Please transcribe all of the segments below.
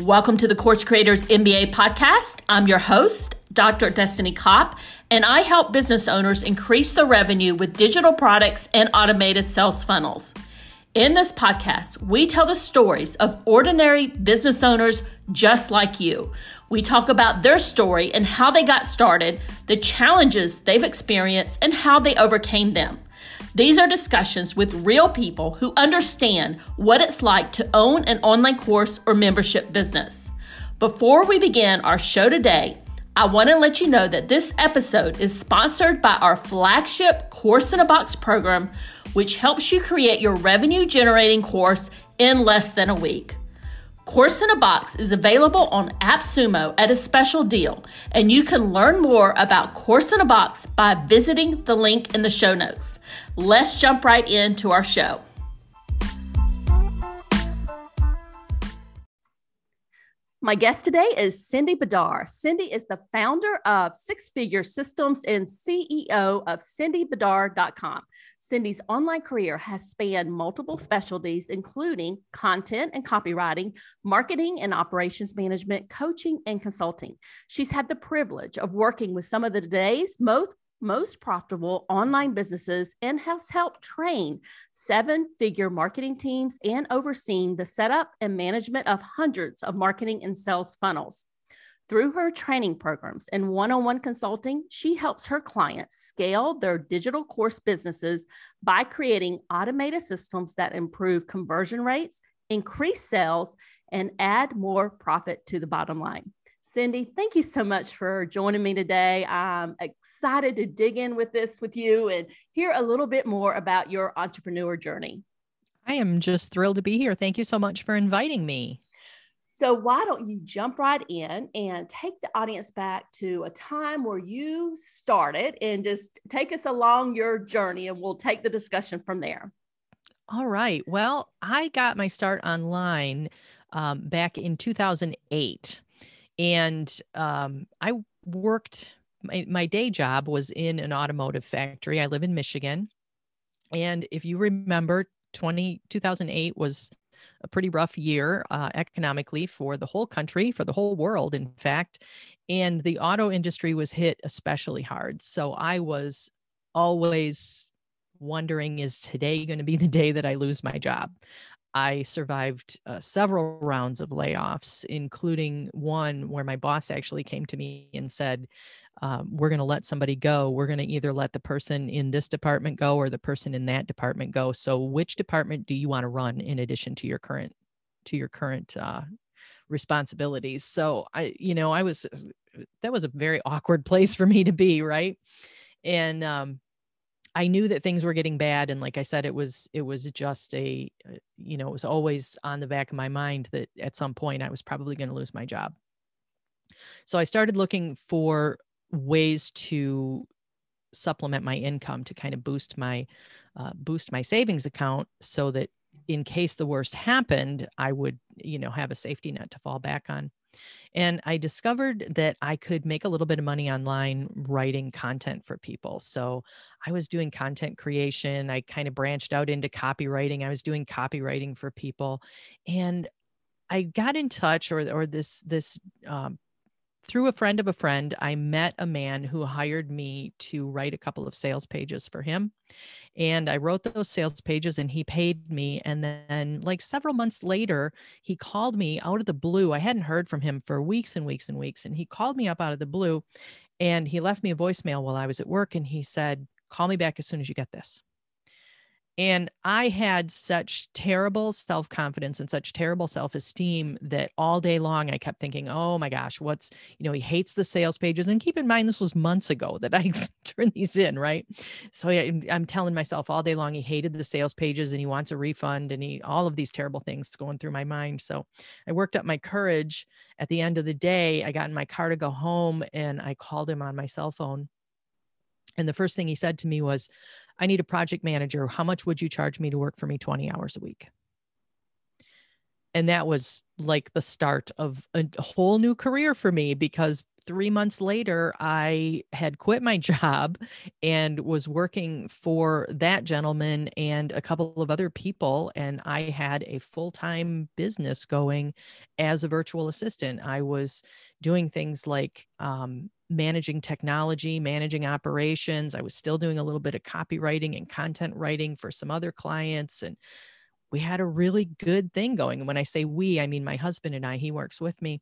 Welcome to the Course Creators MBA podcast. I'm your host, Dr. Destini Copp, and I help business owners increase their revenue with digital products and automated sales funnels. In this podcast, we tell the stories of ordinary business owners just like you. We talk about their story and how they got started, the challenges they've experienced, and how they overcame them. These are discussions with real people who understand what it's like to own an online course or membership business. Before we begin our show today, I want to let you know that this episode is sponsored by our flagship Course in a Box program, which helps you create your revenue generating course in less than a week. Course in a Box is available on AppSumo at a special deal, and you can learn more about Course in a Box by visiting the link in the show notes. Let's jump right into our show. My guest today is Cindy Bidar. Cindy is the founder of Six Figure Systems and CEO of cindybidar.com. Cindy's online career has spanned multiple specialties, including content and copywriting, marketing and operations management, coaching, and consulting. She's had the privilege of working with some of the today's most most profitable online businesses and has helped train seven figure marketing teams and overseen the setup and management of hundreds of marketing and sales funnels. Through her training programs and one on one consulting, she helps her clients scale their digital course businesses by creating automated systems that improve conversion rates, increase sales, and add more profit to the bottom line. Cindy, thank you so much for joining me today. I'm excited to dig in with this with you and hear a little bit more about your entrepreneur journey. I am just thrilled to be here. Thank you so much for inviting me. So, why don't you jump right in and take the audience back to a time where you started and just take us along your journey and we'll take the discussion from there. All right. Well, I got my start online um, back in 2008 and um, I worked. My, my day job was in an automotive factory. I live in Michigan, and if you remember, 20, 2008 was a pretty rough year uh, economically for the whole country, for the whole world, in fact. And the auto industry was hit especially hard. So I was always wondering is today going to be the day that I lose my job? I survived uh, several rounds of layoffs, including one where my boss actually came to me and said, um, We're going to let somebody go. We're going to either let the person in this department go or the person in that department go. So, which department do you want to run in addition to your current? to your current uh, responsibilities so i you know i was that was a very awkward place for me to be right and um I knew that things were getting bad and like I said it was it was just a uh, you know it was always on the back of my mind that at some point I was probably going to lose my job. So I started looking for ways to supplement my income to kind of boost my uh, boost my savings account so that in case the worst happened I would you know have a safety net to fall back on. And I discovered that I could make a little bit of money online writing content for people. So I was doing content creation. I kind of branched out into copywriting. I was doing copywriting for people. And I got in touch, or, or this, this, um, through a friend of a friend, I met a man who hired me to write a couple of sales pages for him. And I wrote those sales pages and he paid me. And then, like several months later, he called me out of the blue. I hadn't heard from him for weeks and weeks and weeks. And he called me up out of the blue and he left me a voicemail while I was at work. And he said, Call me back as soon as you get this. And I had such terrible self confidence and such terrible self esteem that all day long I kept thinking, oh my gosh, what's, you know, he hates the sales pages. And keep in mind, this was months ago that I turned these in, right? So I'm telling myself all day long he hated the sales pages and he wants a refund and he, all of these terrible things going through my mind. So I worked up my courage. At the end of the day, I got in my car to go home and I called him on my cell phone. And the first thing he said to me was, I need a project manager. How much would you charge me to work for me 20 hours a week? And that was like the start of a whole new career for me because three months later, I had quit my job and was working for that gentleman and a couple of other people. And I had a full time business going as a virtual assistant. I was doing things like um, managing technology, managing operations. I was still doing a little bit of copywriting and content writing for some other clients. And we had a really good thing going. And when I say we, I mean my husband and I, he works with me.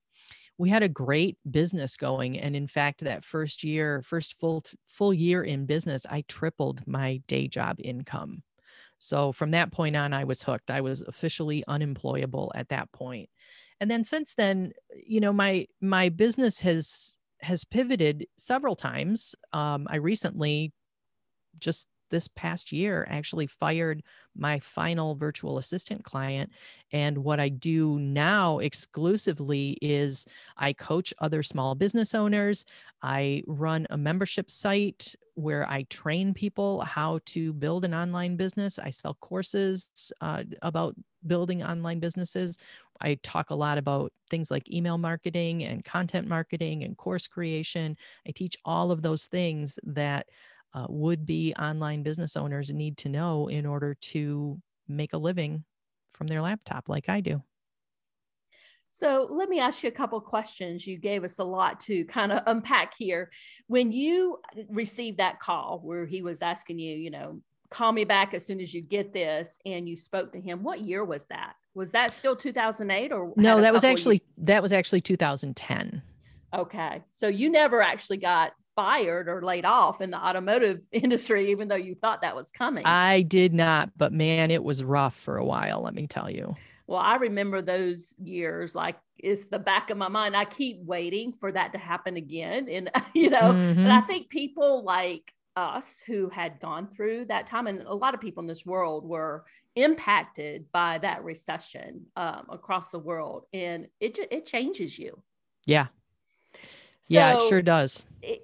We had a great business going. And in fact, that first year, first full full year in business, I tripled my day job income. So from that point on, I was hooked. I was officially unemployable at that point. And then since then, you know, my my business has has pivoted several times. Um, I recently just this past year actually fired my final virtual assistant client. And what I do now exclusively is I coach other small business owners. I run a membership site where I train people how to build an online business. I sell courses uh, about building online businesses. I talk a lot about things like email marketing and content marketing and course creation. I teach all of those things that uh, would be online business owners need to know in order to make a living from their laptop like I do. So let me ask you a couple questions. You gave us a lot to kind of unpack here. When you received that call where he was asking you, you know, call me back as soon as you get this, and you spoke to him, what year was that? Was that still 2008 or no? That was actually that was actually 2010. Okay, so you never actually got fired or laid off in the automotive industry, even though you thought that was coming. I did not, but man, it was rough for a while, let me tell you. Well, I remember those years like it's the back of my mind. I keep waiting for that to happen again. And, you know, mm-hmm. and I think people like us who had gone through that time, and a lot of people in this world were impacted by that recession um, across the world. And it, it changes you. Yeah, so, yeah, it sure does.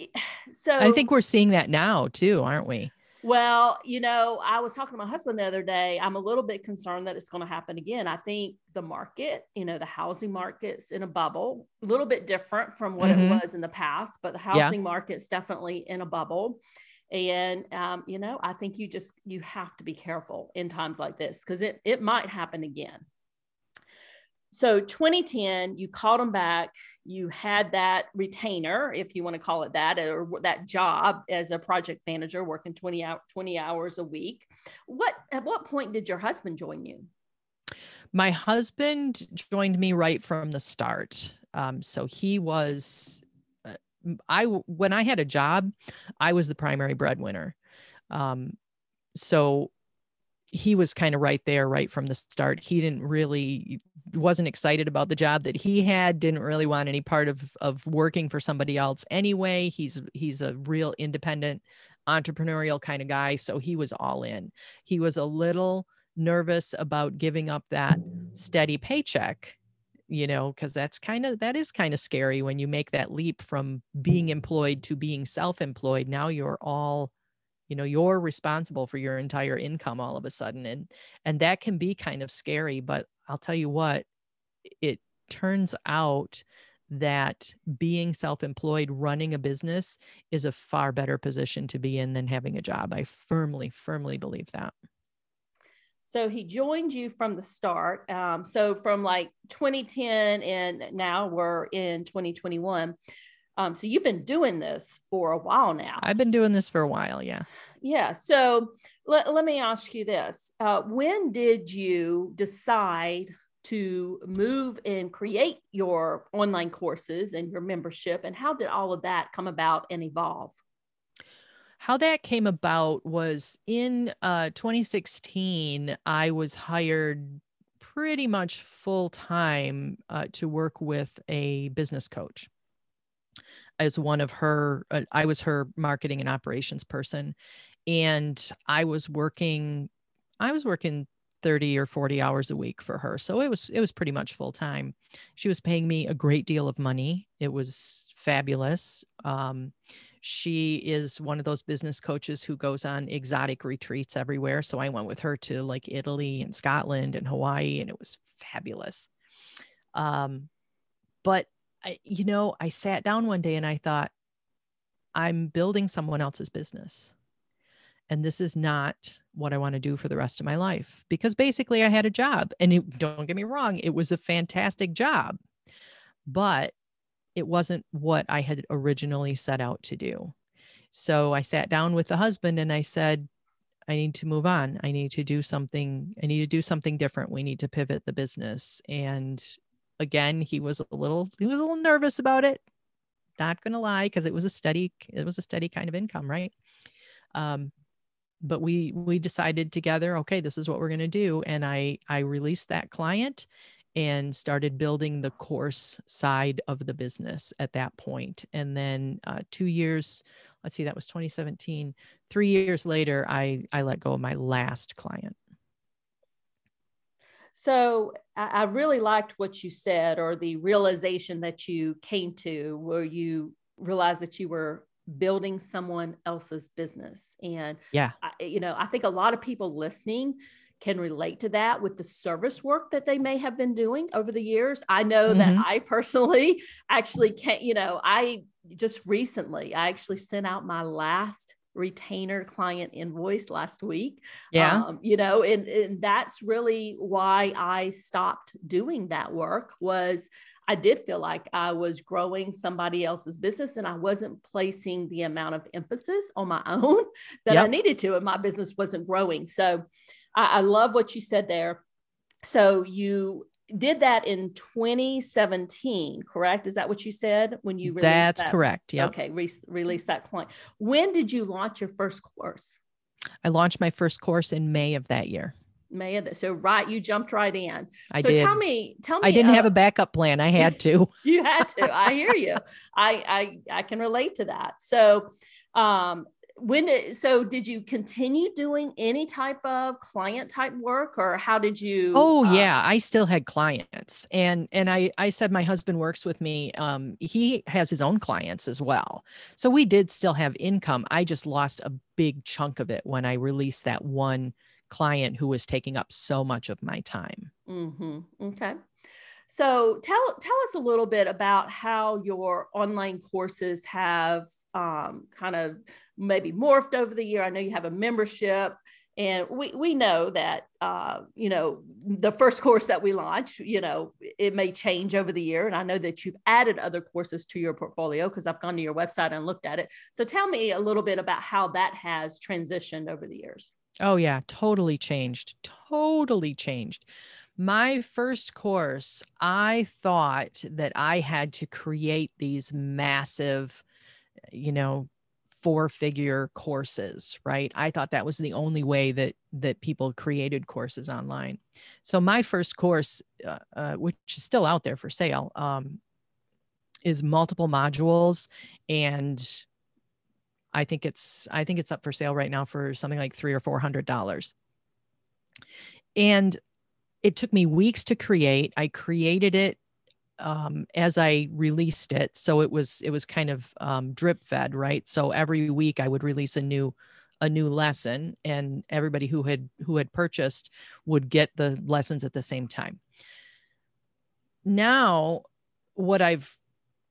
So I think we're seeing that now too, aren't we? Well, you know, I was talking to my husband the other day. I'm a little bit concerned that it's going to happen again. I think the market, you know, the housing market's in a bubble, a little bit different from what mm-hmm. it was in the past, but the housing yeah. market's definitely in a bubble. And um, you know, I think you just you have to be careful in times like this because it it might happen again. So 2010 you called them back. You had that retainer if you want to call it that or that job as a project manager working 20 out 20 hours a week. What at what point did your husband join you? My husband joined me right from the start. Um, so he was i when i had a job i was the primary breadwinner. Um, so he was kind of right there right from the start. He didn't really wasn't excited about the job that he had didn't really want any part of of working for somebody else anyway. He's he's a real independent entrepreneurial kind of guy so he was all in. He was a little nervous about giving up that steady paycheck you know because that's kind of that is kind of scary when you make that leap from being mm-hmm. employed to being self-employed. Now you're all you know you're responsible for your entire income all of a sudden and and that can be kind of scary but i'll tell you what it turns out that being self-employed running a business is a far better position to be in than having a job. I firmly firmly believe that so he joined you from the start um, so from like 2010 and now we're in 2021 um, so you've been doing this for a while now. I've been doing this for a while, yeah. Yeah. So let, let me ask you this. Uh, when did you decide to move and create your online courses and your membership? And how did all of that come about and evolve? How that came about was in uh, 2016, I was hired pretty much full time uh, to work with a business coach as one of her uh, i was her marketing and operations person and i was working i was working 30 or 40 hours a week for her so it was it was pretty much full time she was paying me a great deal of money. It was fabulous um, she is one of those business coaches who goes on exotic retreats everywhere so i went with her to like italy and scotland and hawaii and it was fabulous um, but I, you know, I sat down one day and I thought, I'm building someone else's business. And this is not what I want to do for the rest of my life because basically I had a job. And it, don't get me wrong, it was a fantastic job, but it wasn't what I had originally set out to do. So I sat down with the husband and I said, I need to move on. I need to do something. I need to do something different. We need to pivot the business. And again, he was a little, he was a little nervous about it. Not gonna lie, because it was a steady, it was a steady kind of income, right? Um, but we we decided together, okay, this is what we're gonna do. And I I released that client and started building the course side of the business at that point. And then uh, two years, let's see, that was 2017. Three years later, I I let go of my last client. So I really liked what you said, or the realization that you came to, where you realized that you were building someone else's business. And yeah, I, you know, I think a lot of people listening can relate to that with the service work that they may have been doing over the years. I know mm-hmm. that I personally actually can't, you know, I just recently, I actually sent out my last retainer client invoice last week. Yeah. Um, you know, and, and that's really why I stopped doing that work was I did feel like I was growing somebody else's business and I wasn't placing the amount of emphasis on my own that yep. I needed to, and my business wasn't growing. So I, I love what you said there. So you did that in 2017, correct? Is that what you said when you released That's that? correct. Yeah. Okay, re- release that client. When did you launch your first course? I launched my first course in May of that year. May of that. So right, you jumped right in. I so did. tell me, tell me. I didn't uh, have a backup plan. I had to. you had to. I hear you. I I I can relate to that. So um when did so did you continue doing any type of client type work or how did you oh uh, yeah i still had clients and and i i said my husband works with me um he has his own clients as well so we did still have income i just lost a big chunk of it when i released that one client who was taking up so much of my time mm-hmm. okay so tell tell us a little bit about how your online courses have um, kind of maybe morphed over the year. I know you have a membership, and we we know that uh, you know the first course that we launch, you know, it may change over the year. And I know that you've added other courses to your portfolio because I've gone to your website and looked at it. So tell me a little bit about how that has transitioned over the years. Oh yeah, totally changed. Totally changed. My first course, I thought that I had to create these massive you know four figure courses right? I thought that was the only way that that people created courses online. So my first course uh, uh, which is still out there for sale um, is multiple modules and i think it's i think it's up for sale right now for something like three or four hundred dollars. And it took me weeks to create i created it um, as I released it. So it was it was kind of um, drip fed, right? So every week I would release a new a new lesson, and everybody who had who had purchased would get the lessons at the same time. Now, what I've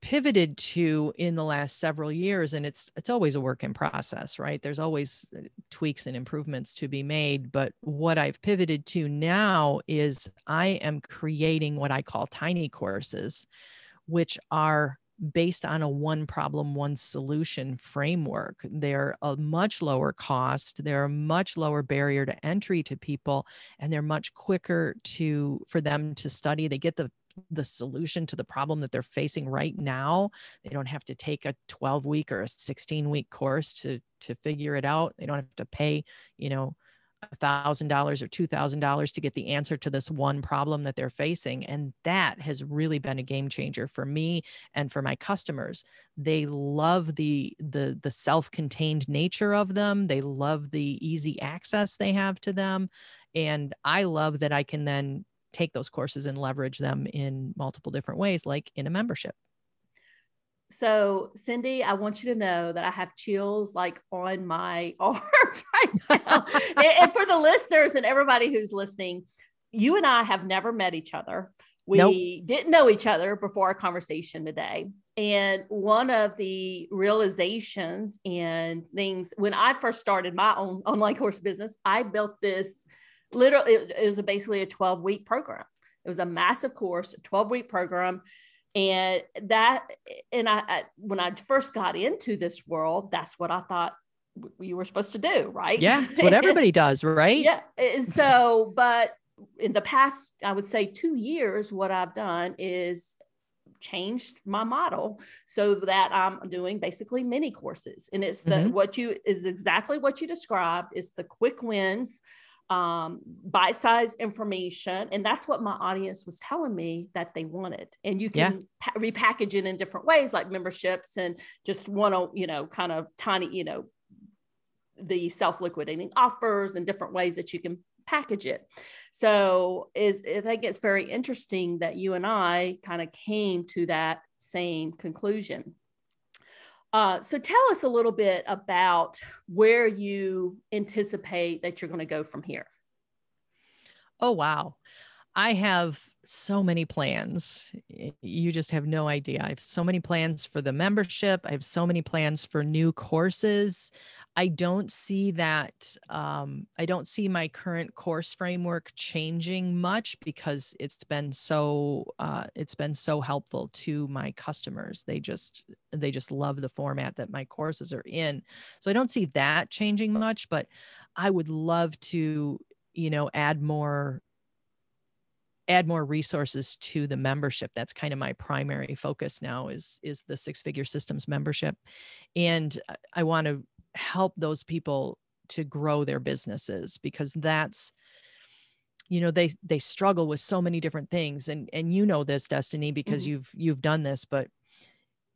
pivoted to in the last several years and it's it's always a work in process right? There's always uh, tweaks and improvements to be made but what i've pivoted to now is i am creating what i call tiny courses which are based on a one problem one solution framework. They're a much lower cost they're a much lower barrier to entry to people and they're much quicker to for them to study. They get the the solution to the problem that they're facing right now. They don't have to take a 12 week or a 16 week course to to figure it out. They don't have to pay, you know, $1,000 or $2,000 to get the answer to this one problem that they're facing. And that has really been a game changer for me and for my customers. They love the, the, the self-contained nature of them. They love the easy access they have to them. And I love that I can then take those courses and leverage them in multiple different ways, like in a membership. So, Cindy, I want you to know that I have chills like on my arms right now. and for the listeners and everybody who's listening, you and I have never met each other. We Nope. didn't know each other before our conversation today. And one of the realizations and things when I first started my own online course business, I built this literally, it, was basically a 12 week program. It was a massive course, a 12 week program. And that, and I, I, when I first got into this world, that's what I thought you were supposed to do, right? Yeah, what everybody does, right? yeah. So, but in the past, I would say two years, what I've done is changed my model so that I'm doing basically mini courses. And it's the Mhm. what you is exactly what you described. It's the quick wins, um, bite-sized information. And that's what my audience was telling me that they wanted. And you Yeah. can pa- repackage it in different ways, like memberships and just one, you know, kind of tiny, you know, the self-liquidating offers and different ways that you can package it. So is I think it's very interesting that you and I kind of came to that same conclusion. Uh, so tell us a little bit about where you anticipate that you're going to go from here. Oh, wow. I have so many plans. You just have no idea. I have so many plans for the membership. I have so many plans for new courses. I don't see that. Um, I don't see my current course framework changing much because it's been so. Uh, it's been so helpful to my customers. They just they just love the format that my courses are in. So I don't see that changing much. But I would love to, you know, add more add more resources to the membership that's kind of my primary focus now is is the six figure systems membership and I- want to help those people to grow their businesses because that's you know they they struggle with so many different things and and you know this Destini because Mhm. you've you've done this but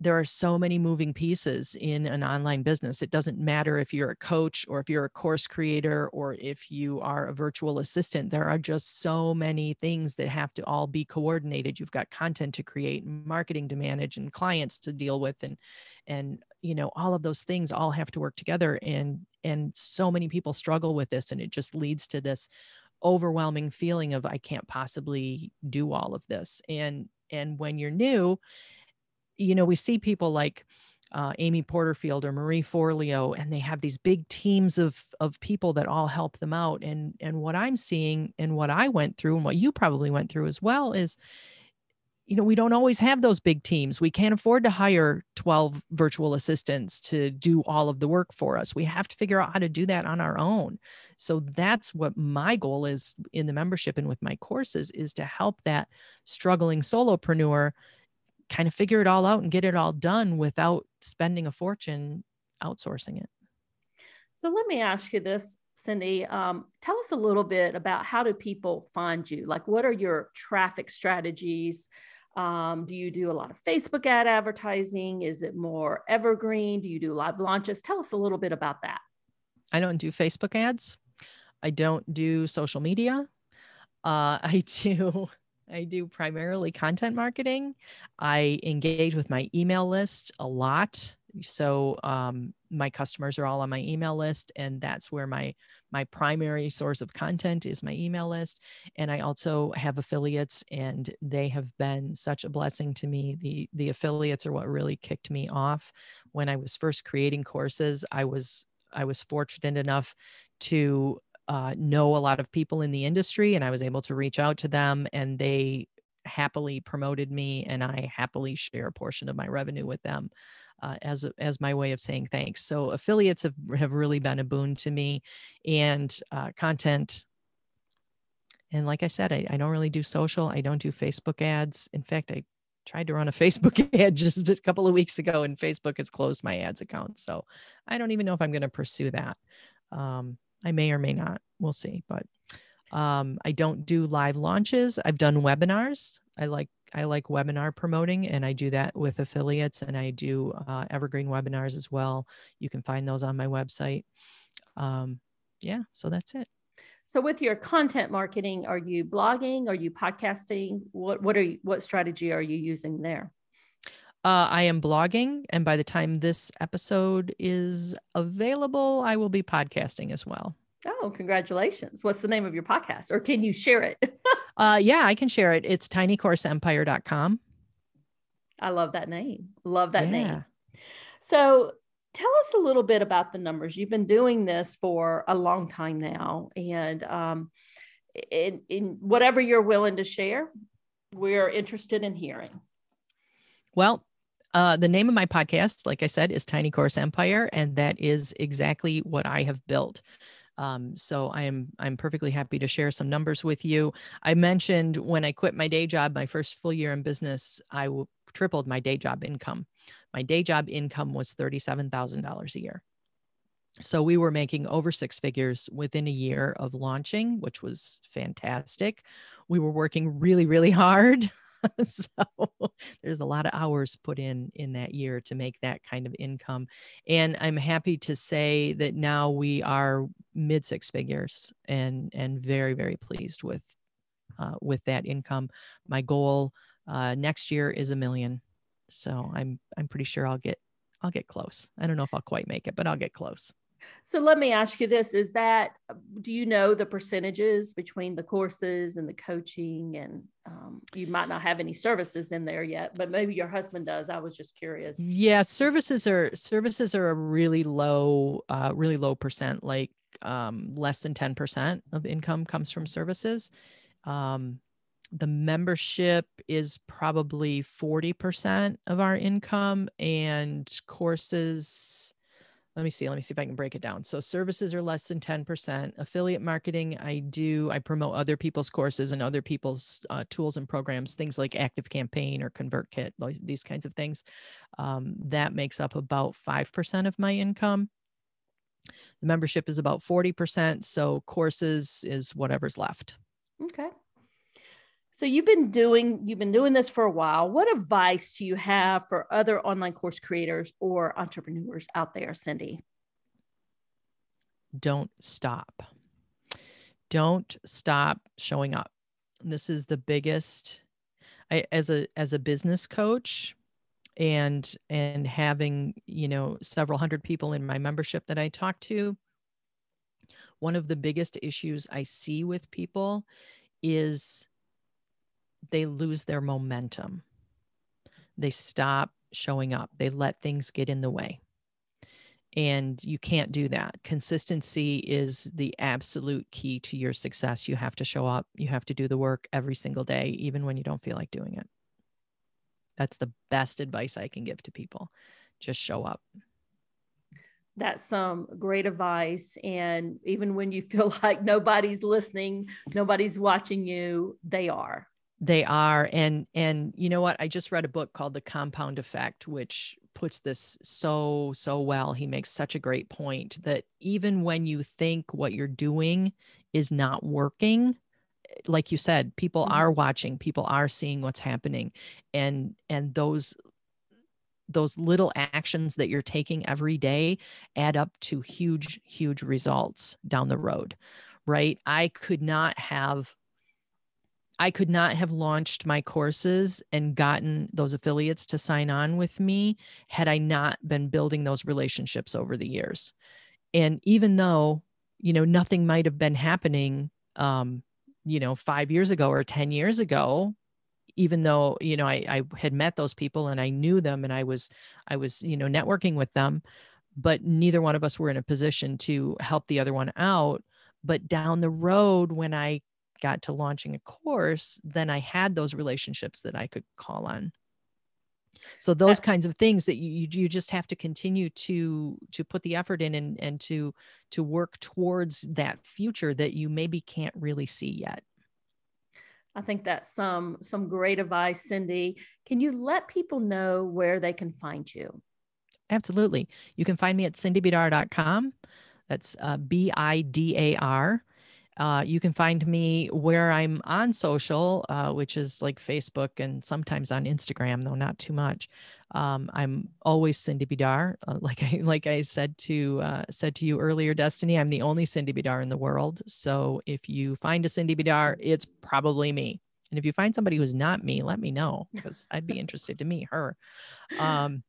there are so many moving pieces in an online business. It doesn't matter if you're a coach or if you're a course creator or if you are a virtual assistant. There are just so many things that have to all be coordinated. You've got content to create, marketing to manage, and clients to deal with, and and you know all of those things all have to work together. And and so many people struggle with this, and it just leads to this overwhelming feeling of I can't possibly do all of this. And and when you're new you know, we see people like uh, Amy Porterfield or Marie Forleo, and they have these big teams of of people that all help them out. And and what I'm seeing and what I went through and what you probably went through as well is, you know, we don't always have those big teams. We can't afford to hire 12 virtual assistants to do all of the work for us. We have to figure out how to do that on our own. So that's what my goal is in the membership and with my courses is to help that struggling solopreneur kind of figure it all out and get it all done without spending a fortune outsourcing it. So let me ask you this, Cindy. Um, tell us a little bit about how do people find you? Like, what are your traffic strategies? Um, do you do a lot of Facebook ad advertising? Is it more evergreen? Do you do live launches? Tell us a little bit about that. I don't do Facebook ads. I don't do social media. Uh, I do I do primarily content marketing. I engage with my email list a lot. So um, my customers are all on my email list, and that's where my my primary source of content is my email list. And I also have affiliates, and they have been such a blessing to me. the The affiliates are what really kicked me off when I was first creating courses. I was I was fortunate enough to uh, know a lot of people in the industry and I was able to reach out to them and they happily promoted me and I happily share a portion of my revenue with them uh, as as my way of saying thanks. So affiliates have have really been a boon to me and uh, content. And like I said, I, I don't really do social. I don't do Facebook ads. In fact, I tried to run a Facebook ad just a couple of weeks ago and Facebook has closed my ads account. So I don't even know if I'm going to pursue that. Um, I may or may not. We'll see. But um, I don't do live launches. I've done webinars. I like I like webinar promoting, and I do that with affiliates, and I do uh, evergreen webinars as well. You can find those on my website. Um, yeah, so that's it. So, with your content marketing, are you blogging? Are you podcasting? What what are you, what strategy are you using there? Uh, I am blogging, and by the time this episode is available, I will be podcasting as well. Oh, congratulations! What's the name of your podcast, or can you share it? Uh, yeah, I can share it. It's tinycourseempire.com. I love that name. Love that yeah. name. So tell us a little bit about the numbers. You've been doing this for a long time now, and um, in, in whatever you're willing to share, we're interested in hearing. Well, uh, the name of my podcast, like I said, is Tiny Course Empire, and that is exactly what I have built. Um, so I'm I'm perfectly happy to share some numbers with you. I mentioned when I quit my day job, my first full year in business, I w- tripled my day job income. My day job income was thirty-seven thousand dollars a year. So we were making over six figures within a year of launching, which was fantastic. We were working really, really hard. so there's a lot of hours put in in that year to make that kind of income. And I'm happy to say that now we are mid six figures and and very, very pleased with uh, with that income. My goal uh, next year is a million. So I'm I'm pretty sure I'll get I'll get close. I don't know if I'll quite make it, but I'll get close. So let me ask you this is that do you know the percentages between the courses and the coaching? And um, you might not have any services in there yet but maybe your husband does. I was just curious. Yeah services are services are a really low uh, really low percent like um, less than 10% of income comes from services. Um, the membership is probably 40% of our income and courses let me see let me see if i can break it down. So services are less than 10% affiliate marketing i do i promote other people's courses and other people's uh, tools and programs things like ActiveCampaign or ConvertKit these kinds of things. Um, that makes up about 5% of my income. The membership is about 40% so courses is whatever's left. Okay so you've been doing you've been doing this for a while. What advice do you have for other online course creators or entrepreneurs out there, Cindy? Don't stop. Don't stop showing up. This is the biggest I, as a as a business coach and and having, you know, several hundred people in my membership that I talk to, one of the biggest issues I see with people is they lose their momentum. They stop showing up. They let things get in the way. And you can't do that. Consistency is the absolute key to your success. You have to show up, you have to do the work every single day, even when you don't feel like doing it. That's the best advice I can give to people. Just show up. That's some great advice. And even when you feel like nobody's listening, nobody's watching you, they are they are and and you know what? I just read a book called the compound effect which puts this so so well. He makes such a great point that even when you think what you're doing is not working like you said people mm-hmm. are watching people are seeing what's happening and and those those little actions that you're taking every day add up to huge huge results down the road right? I could not have I could not have launched my courses and gotten those affiliates to sign on with me had I not been building those relationships over the years. And even though, you know, nothing might have been happening, um, you know, five years ago or 10 years ago, even though, you know, I, I had met those people and I knew them and I was, I was, you know, networking with them, but neither one of us were in a position to help the other one out. But down the road, when I got to launching a course, then I had those relationships that I could call on. So those kinds of things that you you just have to continue to to put the effort in and and to to work towards that future that you maybe can't really see yet. I think that's some some great advice, Cindy. Can you let people know where they can find you? Absolutely. You can find me at cindybidar.com. That's uh, B I D A R. Uh, you can find me where I'm on social, uh, which is like Facebook and sometimes on Instagram, though not too much. Um, I'm always Cindy Bidar, uh, like I like I said to uh, said to you earlier, Destini. I'm the only Cindy Bidar in the world. So if you find a Cindy Bidar, it's probably me. And if you find somebody who's not me, let me know because I'd be interested to meet her. Um,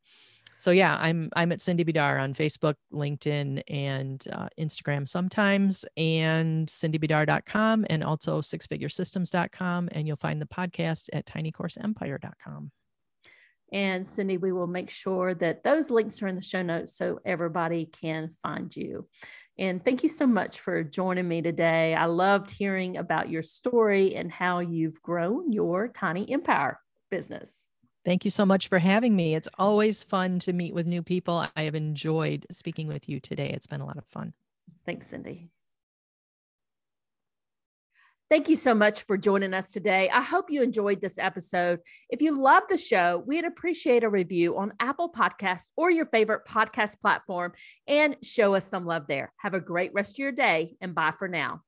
so yeah, I'm I'm at Cindy Bidar on Facebook, LinkedIn, and uh, Instagram sometimes, and cindybidar.com, and also sixfiguresystems.com, and you'll find the podcast at tinycourseempire.com. And Cindy, we will make sure that those links are in the show notes so everybody can find you. And thank you so much for joining me today. I loved hearing about your story and how you've grown your tiny empire business. Thank you so much for having me. It's always fun to meet with new people. I have enjoyed speaking with you today. It's been a lot of fun. Thanks, Cindy. Thank you so much for joining us today. I hope you enjoyed this episode. If you love the show, we'd appreciate a review on Apple Podcasts or your favorite podcast platform and show us some love there. Have a great rest of your day and bye for now.